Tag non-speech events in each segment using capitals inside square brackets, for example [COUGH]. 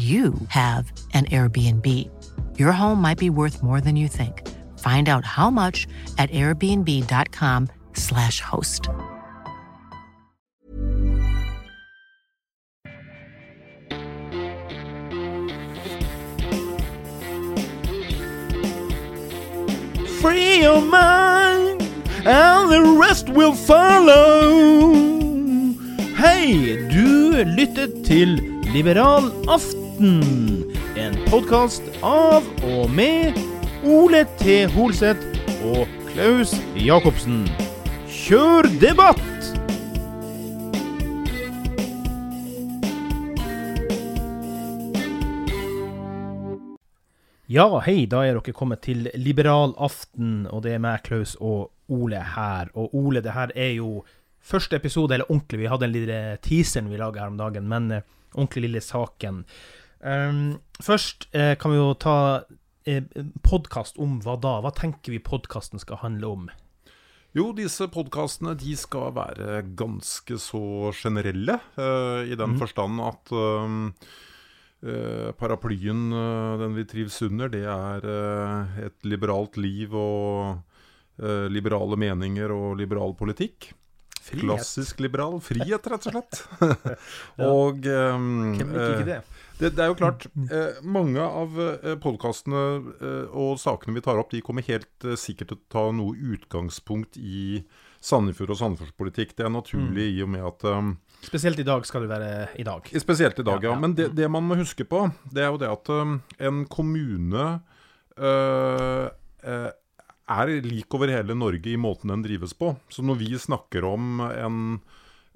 you have an Airbnb. Your home might be worth more than you think. Find out how much at airbnb.com/slash host. Free your mind, and the rest will follow. Hei, du lytter til Liberal aften. En podkast av og med Ole T. Holseth og Klaus Jacobsen. Kjør debatt! Ja, hei, da er dere kommet til Liberal aften, og det er meg, Klaus og Ole her. Og Ole, det her er jo første episode, eller ordentlig, vi hadde en lille teaseren vi laga her om dagen, men eh, ordentlig lille saken. Um, først eh, kan vi jo ta eh, podkast om hva da? Hva tenker vi podkasten skal handle om? Jo, disse podkastene de skal være ganske så generelle, uh, i den mm. forstand at um, uh, paraplyen uh, den vi trives under, det er et liberalt liv og liberale meninger og liberal politikk. Frihet. Klassisk liberal. Frihet, rett og slett. Ja. [LAUGHS] [LAUGHS] og um, Hvem liker ikke det? det, det er jo klart, eh, mange av eh, podkastene eh, og sakene vi tar opp, de kommer helt eh, sikkert til å ta noe utgangspunkt i Sandefjord og Sandefjordspolitikk. Det er naturlig i og med at um, Spesielt i dag skal det være i dag. Spesielt i dag, Ja, ja. Men det, det man må huske på, det er jo det at um, en kommune uh, øh, er lik over hele Norge i måten den drives på. Så når vi snakker om en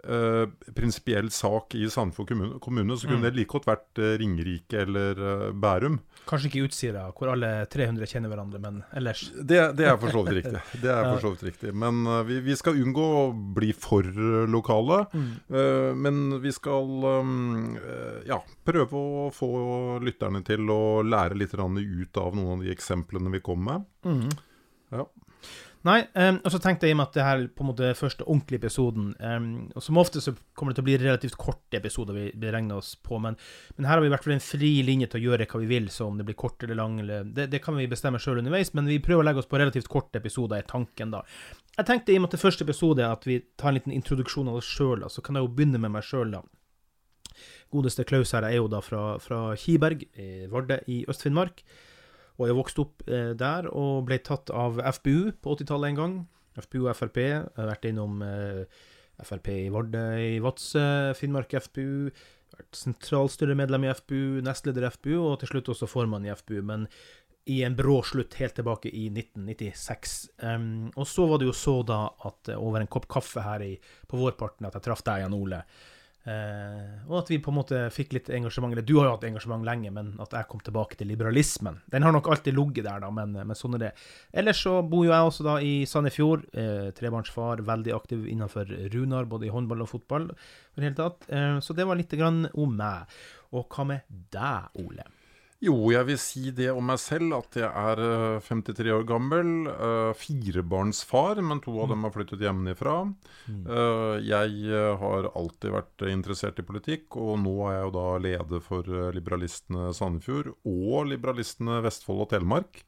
eh, prinsipiell sak i Sandefjord kommune, kommune så kunne Mm. det like godt vært eh, Ringerike eller eh, Bærum. Kanskje ikke Utsira, hvor alle 300 kjenner hverandre, men ellers Det, det er for så vidt riktig. [LAUGHS] Det er for så vidt riktig. Men uh, vi, vi skal unngå å bli for eh, lokale. Mm. Uh, men vi skal um, ja, prøve å få lytterne til å lære litt ut av noen av de eksemplene vi kom med. Mm. Ja. Nei, um, og så tenkte jeg i og med at det her er på en måte første ordentlige episoden um, Og som ofte så kommer det til å bli relativt korte episoder vi beregner oss på, men, men her har vi i hvert fall en fri linje til å gjøre hva vi vil, så om det blir kort eller lang eller Det, det kan vi bestemme sjøl underveis, men vi prøver å legge oss på relativt korte episoder, er tanken da. Jeg tenkte i og med at det første episode er at vi tar en liten introduksjon av oss sjøl, så kan jeg jo begynne med meg sjøl, da. Godeste Klaus her er jo da fra, fra Kiberg, i Vardø i Øst-Finnmark. Og jeg vokste opp eh, der og ble tatt av FPU på 80-tallet en gang. FPU og Frp. Jeg har vært innom eh, Frp i Vardø, i Vadsø, Finnmark FPU. Vært sentralstyremedlem i FPU, nestleder i FPU, og til slutt også formann i FPU. Men i en brå slutt helt tilbake i 1996. Um, og så var det jo så da at eh, over en kopp kaffe her i, på vårparten at jeg traff deg, Jan Ole. Eh, og at vi på en måte fikk litt engasjement. Eller du har jo hatt engasjement lenge, men at jeg kom tilbake til liberalismen. Den har nok alltid ligget der, da, men, men sånn er det. Ellers så bor jo jeg også da i Sandefjord. Eh, trebarnsfar, veldig aktiv innenfor Runar, både i håndball og fotball. For hele tatt. Eh, så det var litt grann om meg. Og hva med deg, Ole? Jo, jeg vil si det om meg selv, at jeg er eh, 53 år gammel. eh, firebarnsfar, men to av dem har flyttet hjemmefra. Eh, jeg eh, har alltid vært interessert i politikk, og nå er jeg jo da leder for eh, Liberalistene Sandefjord og Liberalistene Vestfold og Telemark.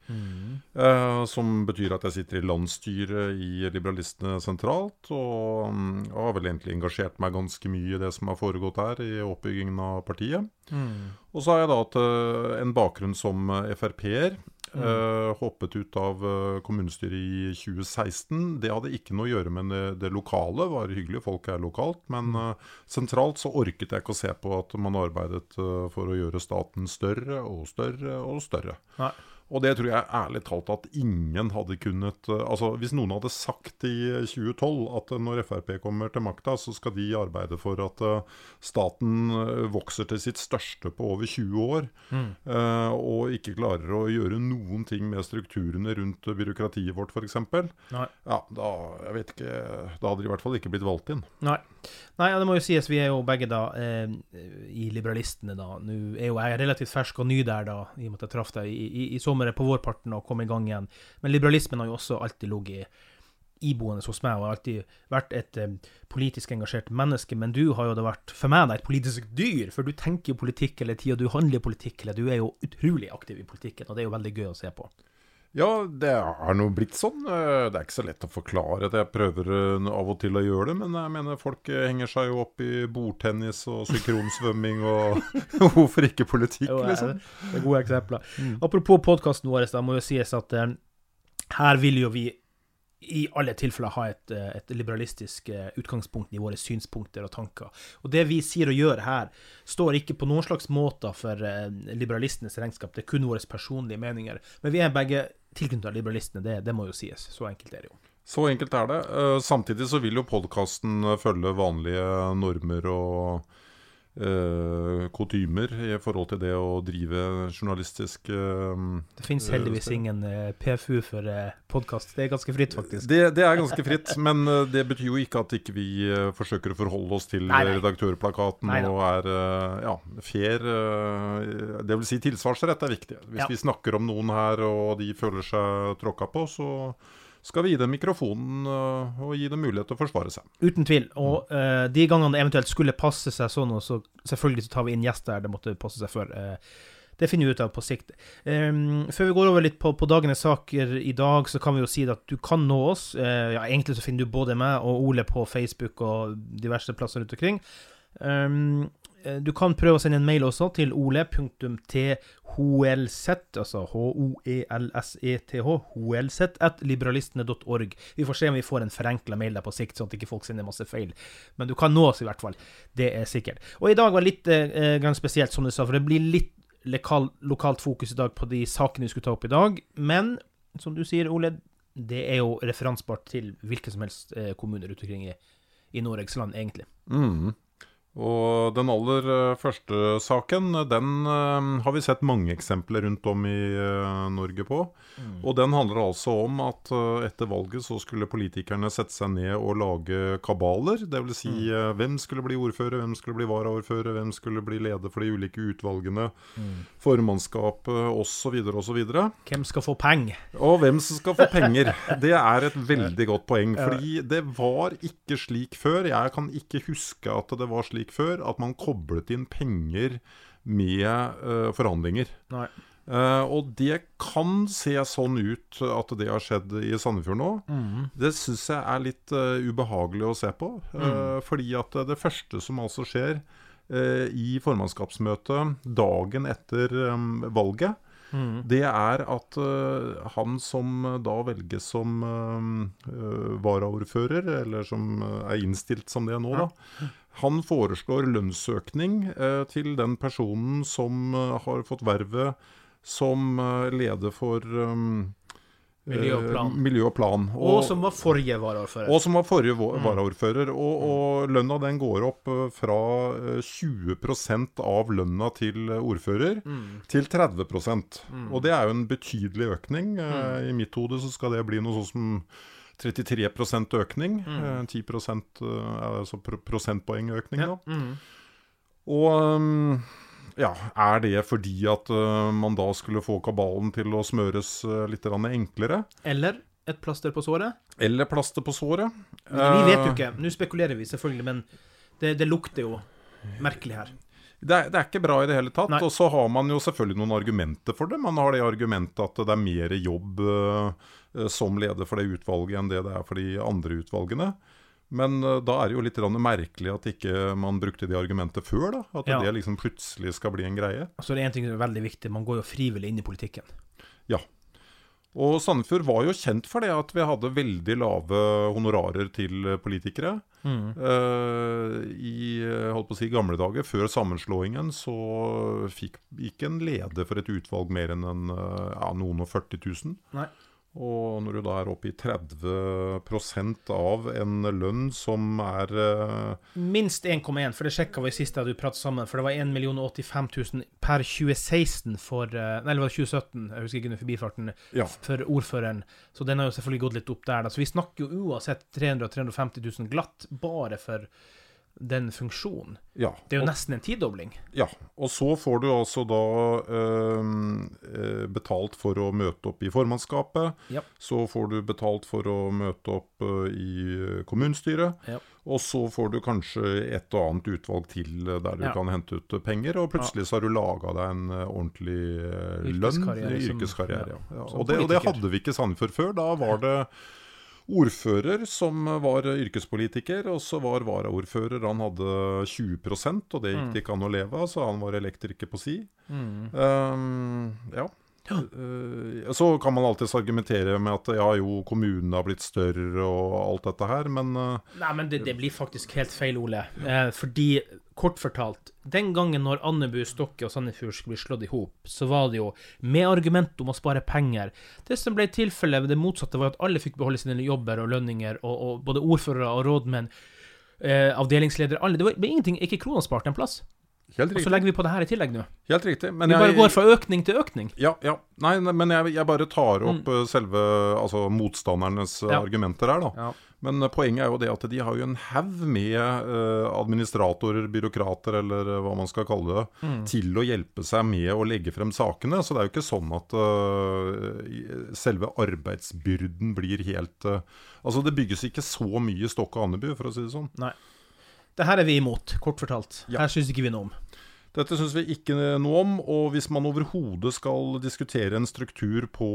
Eh, som betyr at jeg sitter i landsstyret i Liberalistene sentralt, og mm, har vel egentlig engasjert meg ganske mye i det som har foregått her, i oppbyggingen av partiet. Og så har jeg da hatt eh, en bakgrunn som eh, Frp-er. eh, hoppet ut av kommunestyret i 2016. Det hadde ikke noe å gjøre med det, det lokale. Det var hyggelig, folk er lokalt. Men uh, sentralt så orket jeg ikke å se på at man arbeidet uh, for å gjøre staten større og større og større. Nei. Og det tror jeg ærlig talt at ingen hadde kunnet eh, Altså Hvis noen hadde sagt i 2012 at når Frp kommer til makta, så skal de arbeide for at eh, staten eh, vokser til sitt største på over 20 år, mm. og ikke klarer å gjøre noen ting med strukturene rundt byråkratiet vårt f.eks., ja, da, jeg vet ikke, da hadde de i hvert fall ikke blitt valgt inn. Nei. Nei, ja, det må jo sies, vi er jo begge da eh, i Liberalistene, da. Nå er jo jeg relativt fersk og ny der, da, i og med at jeg traff deg i, i, i sommer på vårparten og komme i gang igjen. Men liberalismen har jo også alltid ligget iboende hos meg, og har alltid vært et eh, politisk engasjert menneske. Men du har jo da vært, for meg, et politisk dyr, for du tenker jo politikk hele tida, du handler politikk, eller du er jo utrolig aktiv i politikken, og det er jo veldig gøy å se på. Ja, det er nå blitt sånn. Eh, Det er ikke så lett å forklare at Jeg prøver eh, av og til å gjøre det, men jeg mener folk eh, henger seg jo opp i bordtennis og synkronsvømming og [LAUGHS] Hvorfor ikke politikk, Jo, liksom? Det er gode eksempler. Apropos podkasten vår, da må jo sies at her vil jo vi i alle tilfeller ha et, et liberalistisk utgangspunkt i våre synspunkter og tanker. Og det vi sier og gjør her, står ikke på noen slags måter for liberalistenes regnskap. Det er kun våre personlige meninger. Men vi er begge tilknyttet liberalistene, det, det må jo sies. Så enkelt er det jo. Så enkelt er det. Eh, Samtidig så vil jo podkasten følge vanlige normer og kutymer i forhold til det å drive journalistisk eh, Det finnes heldigvis ingen eh, PFU for eh, podkast. Det er ganske fritt, faktisk. Det, det er ganske fritt, [LAUGHS] men eh, det betyr jo ikke at ikke vi eh, forsøker å forholde oss til Nei, nei. redaktørplakaten Nei og er eh, ja, fair. eh, Det vil si tilsvarsrett er viktig. Hvis Ja. vi snakker om noen her og de føler seg tråkka på, så skal vi gi dem mikrofonen eh, og gi dem mulighet til å forsvare seg. Uten tvil. Og uh, de gangene det eventuelt skulle passe seg sånn, og så selvfølgelig så tar vi inn gjester det måtte passe seg for. Uh, det finner vi ut av på sikt. Um, før vi går over litt på, på dagenes saker i dag, så kan vi jo si at du kan nå oss. Uh, ja, egentlig så finner du både meg og Ole på Facebook og diverse plasser rundt omkring. Eh, du kan prøve å sende en mail også til ole.tholz, altså H-O-E-L-S-E-T-H, holz, at liberalistene.org. Vi får se om vi får en forenkla mail der på sikt, sånn at ikke folk sender masse feil. Men du kan nå oss i hvert fall. Det er sikkert. Og i dag var litt eh, grann spesielt, som du sa, for det blir litt lokal, lokalt fokus i dag på de sakene vi skulle ta opp i dag. Men som du sier, Ole, det er jo referansbart til hvilken som helst eh, kommuner rundt omkring i, i Norges land, egentlig. Mm. Og den aller eh, første saken, den eh, har vi sett mange eksempler rundt om i eh, Norge på. Og den handler altså om at etter valget så skulle politikerne sette seg ned og lage kabaler. Dvs. Si, mm. hvem skulle bli ordfører, hvem skulle bli varaordfører, hvem skulle bli leder for de ulike utvalgene, formannskapet osv. osv. Hvem skal få penger? Og hvem som skal få penger. Det er et veldig godt poeng. [LAUGHS] Fordi det var ikke slik før. Jeg kan ikke huske at det var slik før at man koblet inn penger med uh, forhandlinger. Eh, og det kan se sånn ut at det har skjedd i Sandefjord nå. Det syns jeg er litt uh, ubehagelig å se på. Mm. Fordi at det første som altså skjer i formannskapsmøtet dagen etter um, valget, det er at uh, han som da velges som uh, varaordfører, eller som er innstilt som det nå, da, han foreslår lønnsøkning eh, til den personen som eh, har fått vervet som eh, leder for um, Miljø og plan. eh, miljø og. Og som var forrige varaordfører. og som var forrige Mm. varaordfører. Og, og lønna den går opp fra eh, 20 av lønna til ordfører Mm. til 30 mm. Og det er jo en betydelig økning. Mm. I mitt hode så skal det bli noe sånn som 33 økning. Mm. Eh, 10 eh, altså pro prosentpoengøkning, ja. da. mm. Og um, ja, er det fordi at uh, man da skulle få kabalen til å smøres litt enklere? Eller et plaster på såret. Eller plaster på såret? Vi vet jo Eh, ikke. Nå spekulerer vi selvfølgelig, men det, det lukter jo merkelig her. Det er, det er ikke bra i det hele tatt. Nei. Og så har man jo selvfølgelig noen argumenter for det. Man har det argumentet at det er mer jobb som leder for det utvalget enn det det er for de andre utvalgene. Men uh, da er det jo litt merkelig at ikke man brukte det argumentet før. da At Ja. det liksom plutselig skal bli en greie. Så det er en ting som er veldig viktig. Man går jo frivillig inn i politikken. Ja. Og Sandefjord var jo kjent for det at vi hadde veldig lave honorarer til politikere. Eh, I eh, holdt på å si, gamle dager, før sammenslåingen, så fikk ikke en leder for et utvalg mer enn en, eh, ja, noen og 40 000. Nei. Og når du da er oppe i 30% av en lønn som er eh, Minst 1,1, for det sjekka vi sist du pratet sammen. For det var 1 085 000 per 2016 for eh, Nei, det var det 2017? Jeg husker ikke under forbifarten. Ja. For ordføreren. Så den har jo selvfølgelig gått litt opp der. Da. Så vi snakker jo uansett 300 000-350 000 glatt bare for den funksjonen. ja. Det er jo nesten en tidobling. Ja, og så får du altså da eh, betalt for å møte opp i formannskapet. Ja. Så får du betalt for å møte opp øh, i øh, kommunestyret. Ja. Og så får du kanskje et og annet utvalg til øh, der du kan hente ut penger. Og plutselig så har du laga deg en ordentlig lønn. Yrkeskarriere Yrkeskarriere. som Og, det, og det hadde vi ikke Sandefjord før. Da var det ordfører som var yrkespolitiker, og så var varaordfører Han hadde 20 og det Mm. gikk det ikke an å leve av, så han var elektriker på si. Um, ja. Eh, så kan man alltids argumentere med at ja jo, kommunene har blitt større og alt dette her, men eh, Nei, men det, det blir faktisk helt feil, Ole. Eh, fordi, kort fortalt, den gangen når Andebu, Stokke og Sandefjord skulle bli slått i hop, så var det jo med argument om å spare penger. Det som ble tilfellet, det motsatte, var at alle fikk beholde sine jobber og lønninger, og, og både ordførere og rådmenn, eh, avdelingsledere, alle. Det var, ingenting, ikke krona spart en plass. Helt Og så legger vi på det her i tillegg nå. Helt riktig. Men Vi bare går fra økning til økning. Ja, ja. Nei, men jeg, jeg bare tar opp mm. selve altså, motstandernes eh. Ja. argumenter her, da. Ja. Men eh, poenget er jo det at de har jo en haug med eh, administratorer, byråkrater, eller eh, hva man skal kalle det, Mm. til å hjelpe seg med å legge frem sakene. Så det er jo ikke sånn at uh, selve arbeidsbyrden blir helt uh, Altså det bygges ikke så mye i Stokke og Andebu, for å si det sånn. Nei. Det her er vi imot, kort fortalt. Ja. Her syns ikke vi noe om. Dette syns vi ikke noe om, og hvis man overhodet skal diskutere en struktur på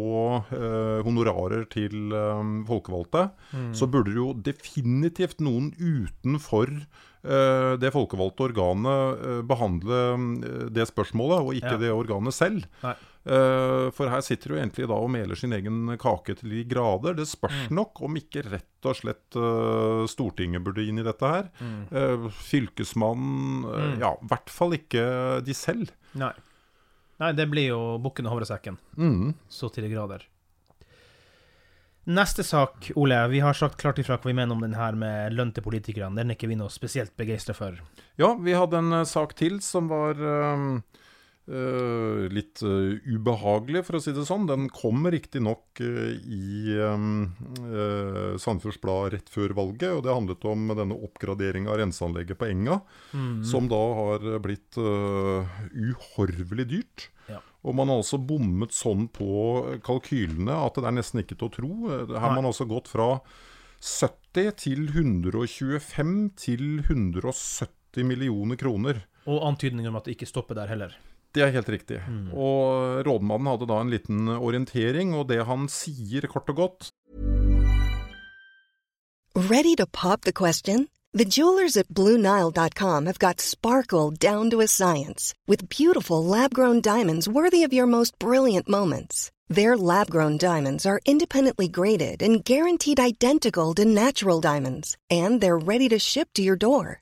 eh, honorarer til eh, folkevalgte, så burde jo definitivt noen utenfor eh, det folkevalgte organet eh, behandle eh, det spørsmålet, og ikke Ja. det organet selv. Nei. Eh, for her sitter du egentlig da og meler sin egen kake til de grader. Det spørs nok om ikke rett og slett eh, Stortinget burde inn i dette her. Eh, fylkesmannen eh, Ja, i hvert fall ikke de selv. Nei. Nei, det blir jo bukken og havresekken. Mm. Så til de grader. Neste sak, Ole. Vi har sagt klart ifra hva vi mener om den her med lønn til politikerne. Den er ikke vi noe spesielt begeistra for. Ja, vi hadde en sak til som var eh, eh, litt uh, ubehagelig, for å si det sånn. Den kom riktignok uh, i uh, Sandefjords Blad rett før valget, og det handlet om denne oppgraderinga av renseanlegget på Enga, som da har blitt uhorvelig dyrt. Ja. Og man har altså bommet sånn på kalkylene at det er nesten ikke til å tro. Her har man altså gått fra 70 til 125 til 170 millioner kroner. Og antydninger om at det ikke stopper der heller. Det er helt riktig. Og rådmannen hadde da en liten orientering, og det han sier kort og godt Ready to pop the question? The jewelers at BlueNile.com have got sparkle down to a science with beautiful lab grown diamonds worthy of your most brilliant moments. Their lab grown diamonds are independently graded and guaranteed identical to natural diamonds, and they're ready to ship to your door.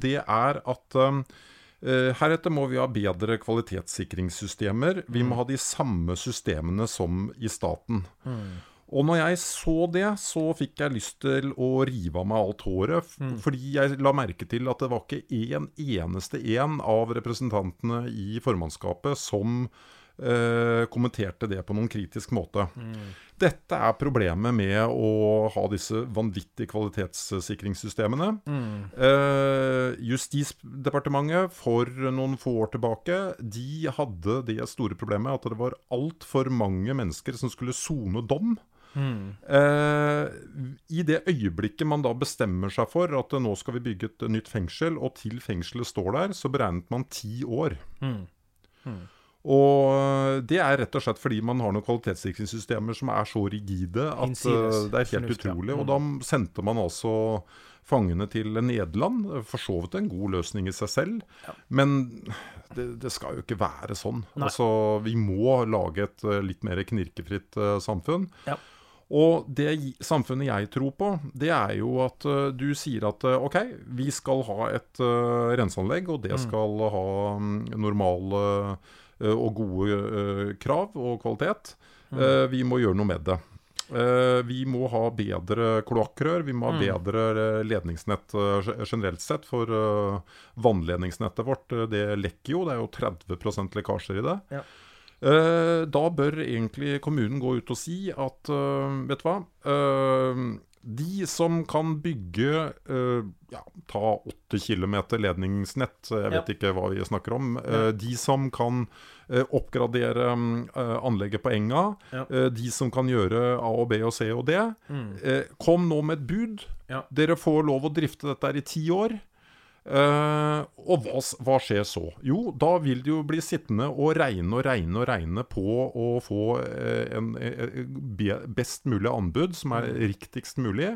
Det er at um, eh, heretter må vi ha bedre kvalitetssikringssystemer. Vi må ha de samme systemene som i staten. Og når jeg så det, så fikk jeg lyst til å rive av meg alt håret. f- Fordi jeg la merke til at det var ikke en eneste en av representantene i formannskapet som eh, kommenterte det på noen kritisk måte. Dette er problemet med å ha disse vanvittige kvalitetssikringssystemene. Eh, Justisdepartementet for noen få år tilbake De hadde det store problemet at det var altfor mange mennesker som skulle sone dom. Eh, I det øyeblikket man da bestemmer seg for at nå skal vi bygge et nytt fengsel, og til fengselet står der, så beregnet man ti år. Og det er rett og slett fordi man har noen kvalitetssikringssystemer som er så rigide at eh, det er helt utrolig. Og da sendte man altså fangene til Nederland. For så vidt en god løsning i seg selv. Men det, det skal jo ikke være sånn. Altså, vi må lage et eh, litt mer knirkefritt eh, samfunn. Ja. Og det samfunnet jeg tror på, det er jo at uh, du sier at uh, ok, vi skal ha et renseanlegg, og det skal ha um, normale eh, og gode eh, krav og kvalitet. Eh, vi må gjøre noe med det. Eh, vi må ha bedre kloakkrør, vi må ha bedre eh, ledningsnett eh, generelt sett. For eh, vannledningsnettet vårt, eh, det lekker jo. Det er jo 30 lekkasjer i det. Ja. Eh, da bør egentlig kommunen gå ut og si at eh, Vet du hva? De som kan bygge uh, ja, ta 8 km ledningsnett, jeg vet Ja. ikke hva vi snakker om. Uh, de som kan uh, oppgradere mm, anlegget på enga. Ja. de som kan gjøre A og B og C og D. Eh, kom nå med et bud. Dere får lov å drifte dette her i ti år. Eh, og hva, hva skjer så? Jo, da vil det jo bli sittende og regne og regne og regne på å få uh, en, uh, best mulig anbud, som er riktigst mulig.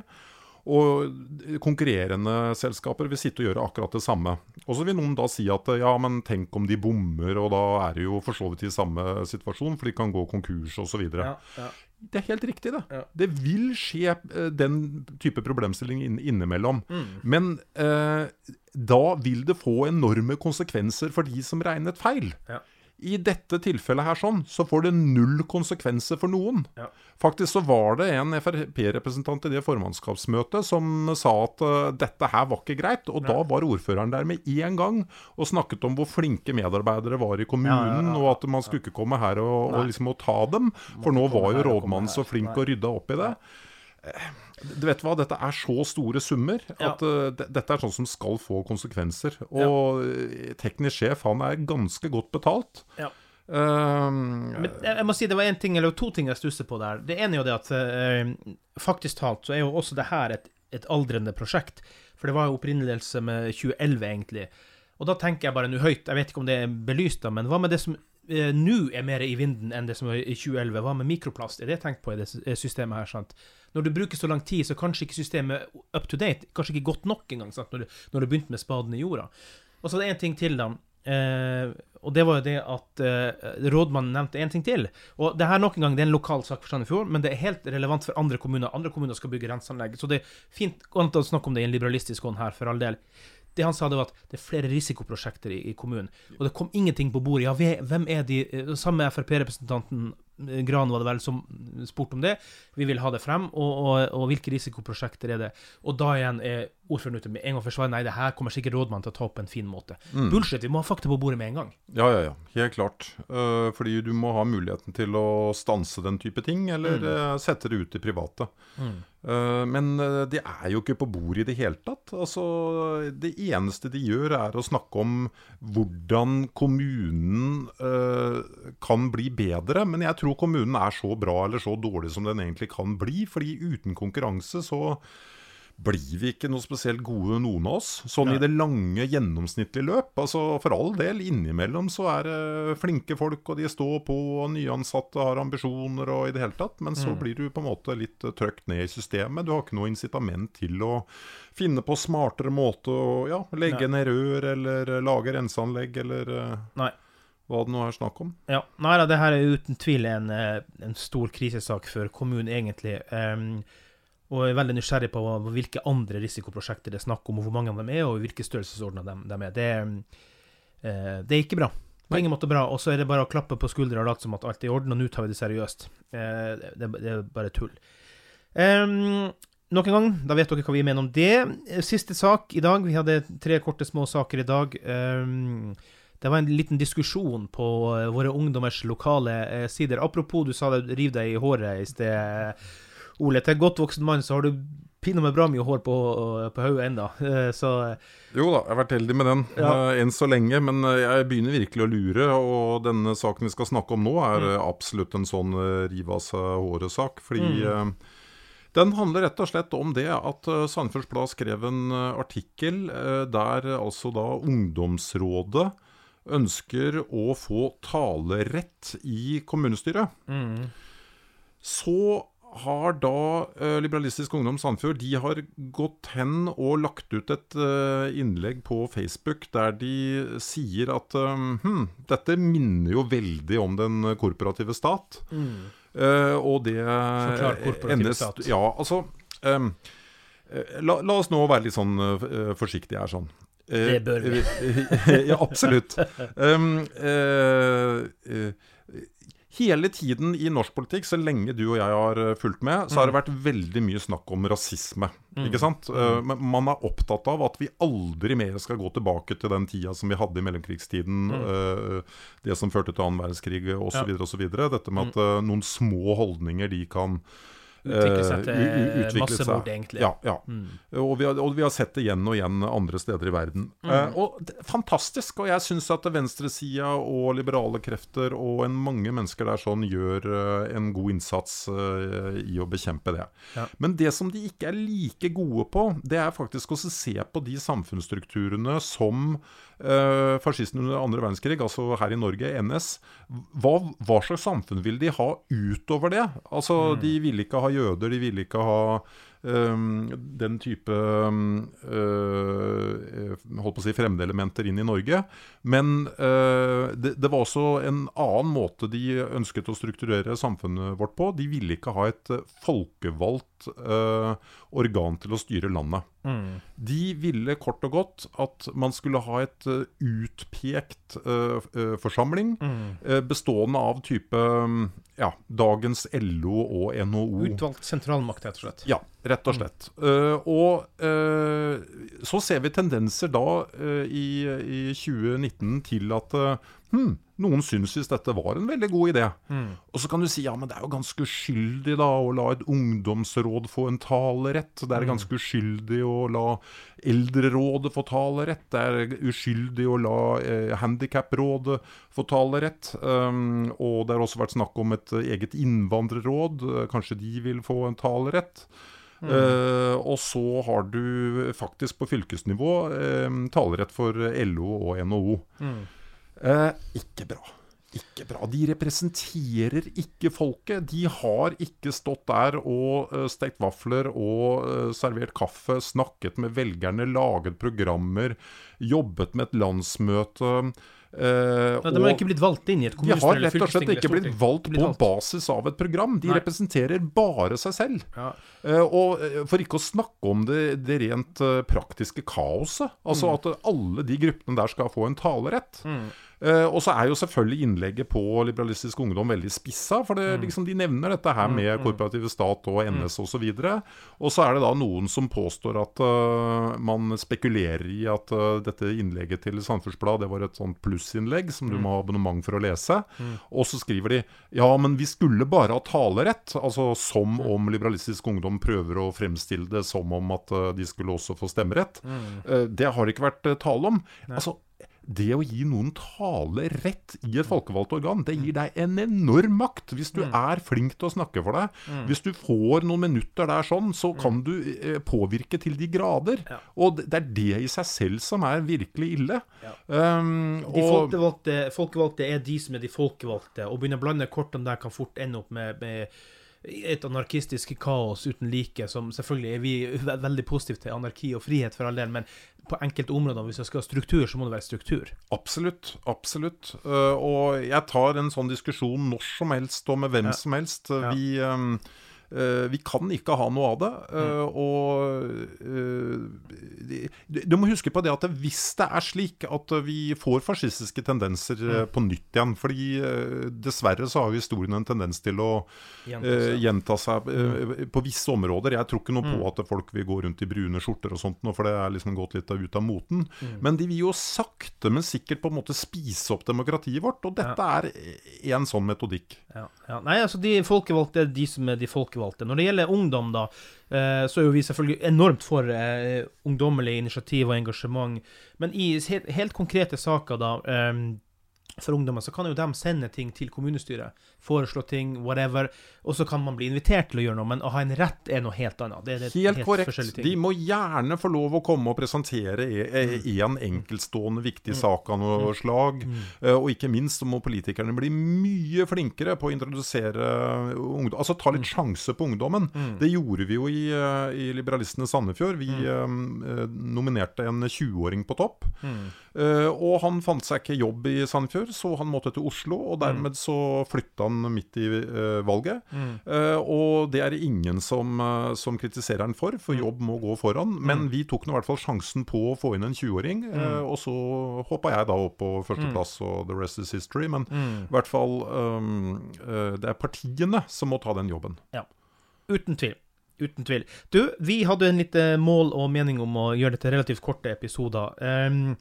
Og konkurrerende selskaper vil sitte og gjøre akkurat det samme. Og så vil noen da si at ja, men tenk om de bommer, og da er det jo for så vidt i samme situasjon, for de kan gå konkurs osv. Ja, ja. Det er helt riktig, det. Ja. Det vil skje uh, den type problemstilling inn, innimellom. Mm. Men uh, da vil det få enorme konsekvenser for de som regnet feil. Ja. I dette tilfellet her sånn, så får det null konsekvenser for noen. Ja. Faktisk så var det en Frp-representant i det formannskapsmøtet som sa at uh, dette her var ikke greit. Og da var ordføreren der med en gang og snakket om hvor flinke medarbeidere var i kommunen, Ja, ja, ja. og at man skulle ikke komme her og, og liksom og ta dem. For nå var jo rådmannen så flink og rydda opp i det. Eh, Du vet hva, dette er så store summer Ja. at uh, dette er sånn som skal få konsekvenser. Og ja. teknisk sjef, han er ganske godt betalt. Ja. Um, Men jeg, jeg må si det var en ting, eller to ting jeg stusser på der. Det ene er jo det at uh, faktisk talt så er jo også det her et, et aldrende prosjekt. For det var jo opprinnelse med 2011, egentlig. Og da tenker jeg bare nå høyt, jeg vet ikke om det er belyst, da, men hva med det som eh, nå er mer i vinden enn det som var i 2011? Hva med mikroplast? Er det tenkt på i det systemet her? sant? Når du bruker så lang tid, så kanskje ikke systemet up to date. Kanskje ikke godt nok engang, sant? Når, du, du begynte med spaden i jorda. Og så er det en ting til, da. Eh, og det var jo det at eh, rådmannen nevnte en ting til. Og det her nok en gang, det er en lokal sak for Sandefjord, men det er helt relevant for andre kommuner. Andre kommuner skal bygge renseanlegg. Så det er fint å snakke om det i en liberalistisk hånd her, for all del. Det han sa, det var at det er flere risikoprosjekter i, i kommunen. Og det kom ingenting på bordet. Ja, hvem er de eh, Samme Frp-representanten eh, Gran var det vel som spurte om det. Vi vil ha det frem. Og, og, og hvilke risikoprosjekter er det? Og da igjen er ordføreren ute med en gang forsvarer nei, det her kommer sikkert rådmannen til å ta opp på en fin måte. Bullshit, vi må ha fakta på bordet med en gang. Ja, ja, ja. Helt klart. Uh, fordi du må ha muligheten til å stanse den type ting, eller eh, sette det ut i private. Eh, men de er jo ikke på bordet i det hele tatt. Altså, det eneste de gjør, er å snakke om hvordan kommunen uh, kan bli bedre. Men jeg tror kommunen er så bra eller så dårlig som den egentlig kan bli. fordi uten konkurranse så blir vi ikke noe spesielt gode, noen av oss. Sånn i det lange, gjennomsnittlige løp. Altså For all del, innimellom så er det flinke folk, og de står på, og nyansatte har ambisjoner og i det hele tatt. Men så blir du på en måte litt eh, trøkt ned i systemet. Du har ikke noe incitament til å finne på smartere måte å ja, legge Nei. ned rør, eller eh, lage renseanlegg, eller eh, Nei. hva det nå er snakk om. Ja, nei det her er uten tvil en, eh, en stor krisesak for kommunen, egentlig. Em, og jeg er veldig nysgjerrig på hvilke andre risikoprosjekter det er snakk om, og hvor mange av dem er, og hvilke størrelsesordener de, de er. Det, eh, det er ikke bra. På ingen måte bra. Og så er det bare å klappe på skuldra og late som at alt er i orden, og nå tar vi det seriøst. Eh, det, det er bare tull. Em, nok en gang, da vet dere hva vi mener om det. Siste sak i dag. Vi hadde tre korte, små saker i dag. Em, det var en liten diskusjon på eh, våre ungdommers lokale eh, sider. Apropos, du sa det riv deg i håret i sted, Ole. Til godt voksen mann så har du pinadø bra mye hår på, på hodet ennå. Eh, Så Jo da, jeg har vært heldig med den Ja. eh, enn så lenge. Men eh, jeg begynner virkelig å lure, og denne saken vi skal snakke om nå, er Mm. absolutt en sånn rive av seg håret-sak. Fordi Mm. den handler rett og slett om det at Sandefjords Blad skrev en artikkel der altså da ungdomsrådet ønsker å få talerett i kommunestyret. Så har da eh, Liberalistisk Ungdom Sandfjord De har gått hen og lagt ut et eh, innlegg på Facebook der de sier at hm, dette minner jo veldig om den korporative stat. Eh, og det Forklar korporativ stat. Ja, altså eh, la, la oss nå være litt sånn eh, forsiktige her, sånn. Det bør vi. [LAUGHS] ja, absolutt. Um, [LAUGHS] hele tiden i norsk politikk, så lenge du og jeg har eh, fulgt med, så har Mm. det vært veldig mye snakk om rasisme. Ikke sant? Eh, men man er opptatt av at vi aldri mer skal gå tilbake til den tida som vi hadde i mellomkrigstiden. Mm. det som førte til annen verdenskrig osv. Mm. Osv. Dette med at eh, noen små holdninger de kan Utvikle seg eh, til u- u- utvikle massemord, seg. egentlig. Ja, ja. Mm. Og, vi har, og vi har sett det igjen og igjen andre steder i verden. Eh, og det, Fantastisk. Og jeg syns at venstresida og liberale krefter og en mange mennesker der sånn gjør eh, en god innsats eh, i å bekjempe det. Ja. Men det som de ikke er like gode på, det er faktisk å se på de samfunnsstrukturene som uh, fascistene under andre verdenskrig, altså her i Norge, NS. Hva, hva slags samfunn vil de ha utover det? Altså, De ville ikke ha jøder, de ville ikke ha um, den type um, uh, holdt på å si fremmedelementer inn i Norge. Men uh, det, det, var også en annen måte de ønsket å strukturere samfunnet vårt på. De ville ikke ha et folkevalgt uh, organ til å styre landet. Mm. De ville kort og godt at man skulle ha et utpekt forsamling mm. bestående av type ja, dagens LO og NHO. Utvalgt sentralmakt, rett og slett. Ja, rett og slett. Mm. Uh, og uh, så ser vi tendenser da uh, i, i, 2019 til at hmm, noen syns visst dette var en veldig god idé. Mm. Og så kan du si ja, men det er jo ganske uskyldig da å la et ungdomsråd få en talerett. Det er mm. ganske uskyldig å la Eldrerådet få talerett. Det er uskyldig å la eh, Handikaprådet få talerett. Um, og det har også vært snakk om et eget innvandrerråd. Kanskje de vil få en talerett. Mm. Uh, og så har du faktisk på fylkesnivå uh, talerett for LO og NHO. Mm. Eh, ikke bra. Ikke bra. De representerer ikke folket. De har ikke stått der og uh, stekt vafler og uh, servert kaffe, snakket med velgerne, laget programmer, jobbet med et landsmøte. Uh, de har ikke blitt valgt inn i et kommunestyre eller fylkesting? De har rett og slett ikke blitt valgt på valgt. basis av et program. De Nei. representerer bare seg selv. Ja. Uh, og For ikke å snakke om det, det rent uh, praktiske kaoset. Altså mm. at alle de gruppene der skal få en talerett. Mm. Og så er jo selvfølgelig innlegget på Liberalistisk Ungdom veldig spissa. For det, mm. liksom, de nevner dette her med mm, mm. korporative stat og NS mm. osv. Og så er det da noen som påstår at uh, man spekulerer i at uh, dette innlegget til Samfunnsblad det var et sånt plussinnlegg som du mm. må ha abonnement for å lese. Mm. Og så skriver de ja, men vi skulle bare ha talerett. Altså som om Liberalistisk Ungdom prøver å fremstille det som om at de skulle også få stemmerett. det har det ikke vært tale om. Altså det å gi noen talerett i et folkevalgt organ, det gir deg en enorm makt. Hvis du mm. er flink til å snakke for deg, mm. hvis du får noen minutter der sånn, så mm. kan du eh, påvirke til de grader. Og det er det i seg selv som er virkelig ille. Ja. Um, de folkevalgte, folkevalgte, er de som er de folkevalgte. Å begynne å blande kortene der kan fort ende opp med, med et anarkistisk kaos uten like, som selvfølgelig er vi veldig positive til anarki og frihet for all del, men på enkelte områder, hvis det skal ha struktur, så må det være struktur. Absolutt. Absolutt. Uh, og jeg tar en sånn diskusjon når som helst og med hvem ja. som helst. Vi Uh, vi kan ikke ha noe av det. Uh, og uh, Du må huske på det at hvis det er slik at vi får fascistiske tendenser mm. på nytt igjen Fordi dessverre så har historien en tendens til å gjenta seg mm. på visse områder. Jeg tror ikke noe på mm. at folk vil gå rundt i brune skjorter og sånt, for det er liksom gått litt ut av moten. Mm. Men de vil jo sakte, men sikkert på en måte spise opp demokratiet vårt. Og dette er en sånn metodikk. Ja. Ja. Nei, altså de folkevalgte er de som er de folkevalgte folkevalgte. Når det gjelder ungdom, da, eh, så er jo vi selvfølgelig enormt for eh, ungdommelig initiativ og engasjement. Men i helt, konkrete saker, da eh, for ungdommer, så kan jo de sende ting til kommunestyret. Foreslå ting, whatever. Og så kan man bli invitert til å gjøre noe, men å ha en rett er noe helt annet. Det det helt, helt korrekt. De må gjerne få lov å komme og presentere mm. enkeltstående viktig mm. sak av noe mm. slag. Uh, og ikke minst så må politikerne bli mye flinkere på å introdusere ungdom. Altså ta litt sjanse på ungdommen. Mm. Det gjorde vi jo i, uh, i Liberalistene Sandefjord. Vi nominerte en 20-åring på topp. og han fant seg ikke jobb i Sandefjord før, så han måtte til Oslo. Og dermed mm. så flytta han midt i uh, valget. Mm. Uh, og det er det ingen som, uh, som, kritiserer han for, for mm. jobb må gå foran. Men mm. vi tok nå i hvert fall sjansen på å få inn en 20-åring. Mm. og så hoppa jeg da opp på førsteplass, og the rest is history. Men i hvert fall um, Det er partiene som må ta den jobben. Ja. Uten tvil. Uten tvil. Du, vi hadde en litt mål og mening om å gjøre dette relativt korte episoder. Um,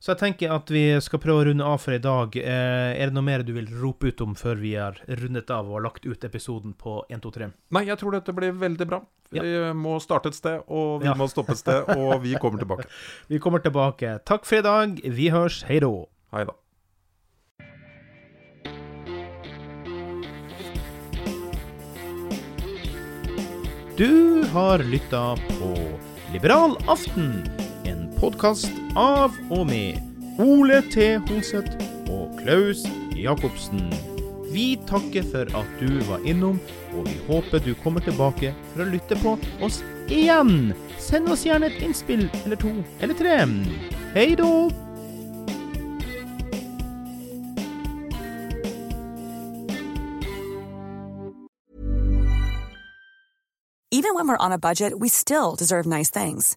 så jeg tenker at vi skal prøve å runde av for i dag. Eh, er det noe mer du vil rope ut om før vi har rundet av og har lagt ut episoden på 1, 2, 3? Nei, jeg tror dette blir veldig bra. Vi ja. må starte et sted, og vi ja. må stoppe et sted, og vi kommer tilbake. [LAUGHS] vi kommer tilbake. Takk for i dag. Vi hørs. Hei da. Hei da. Du har lytta på Liberal aften podkast av og med Ole T. Hoseth og Klaus Jacobsen. Vi takker for at du var innom og vi håper du kommer tilbake for å lytte på oss igjen. Send oss gjerne et innspill eller to eller tre. Hei da! Even when we're on a budget, we still deserve nice things.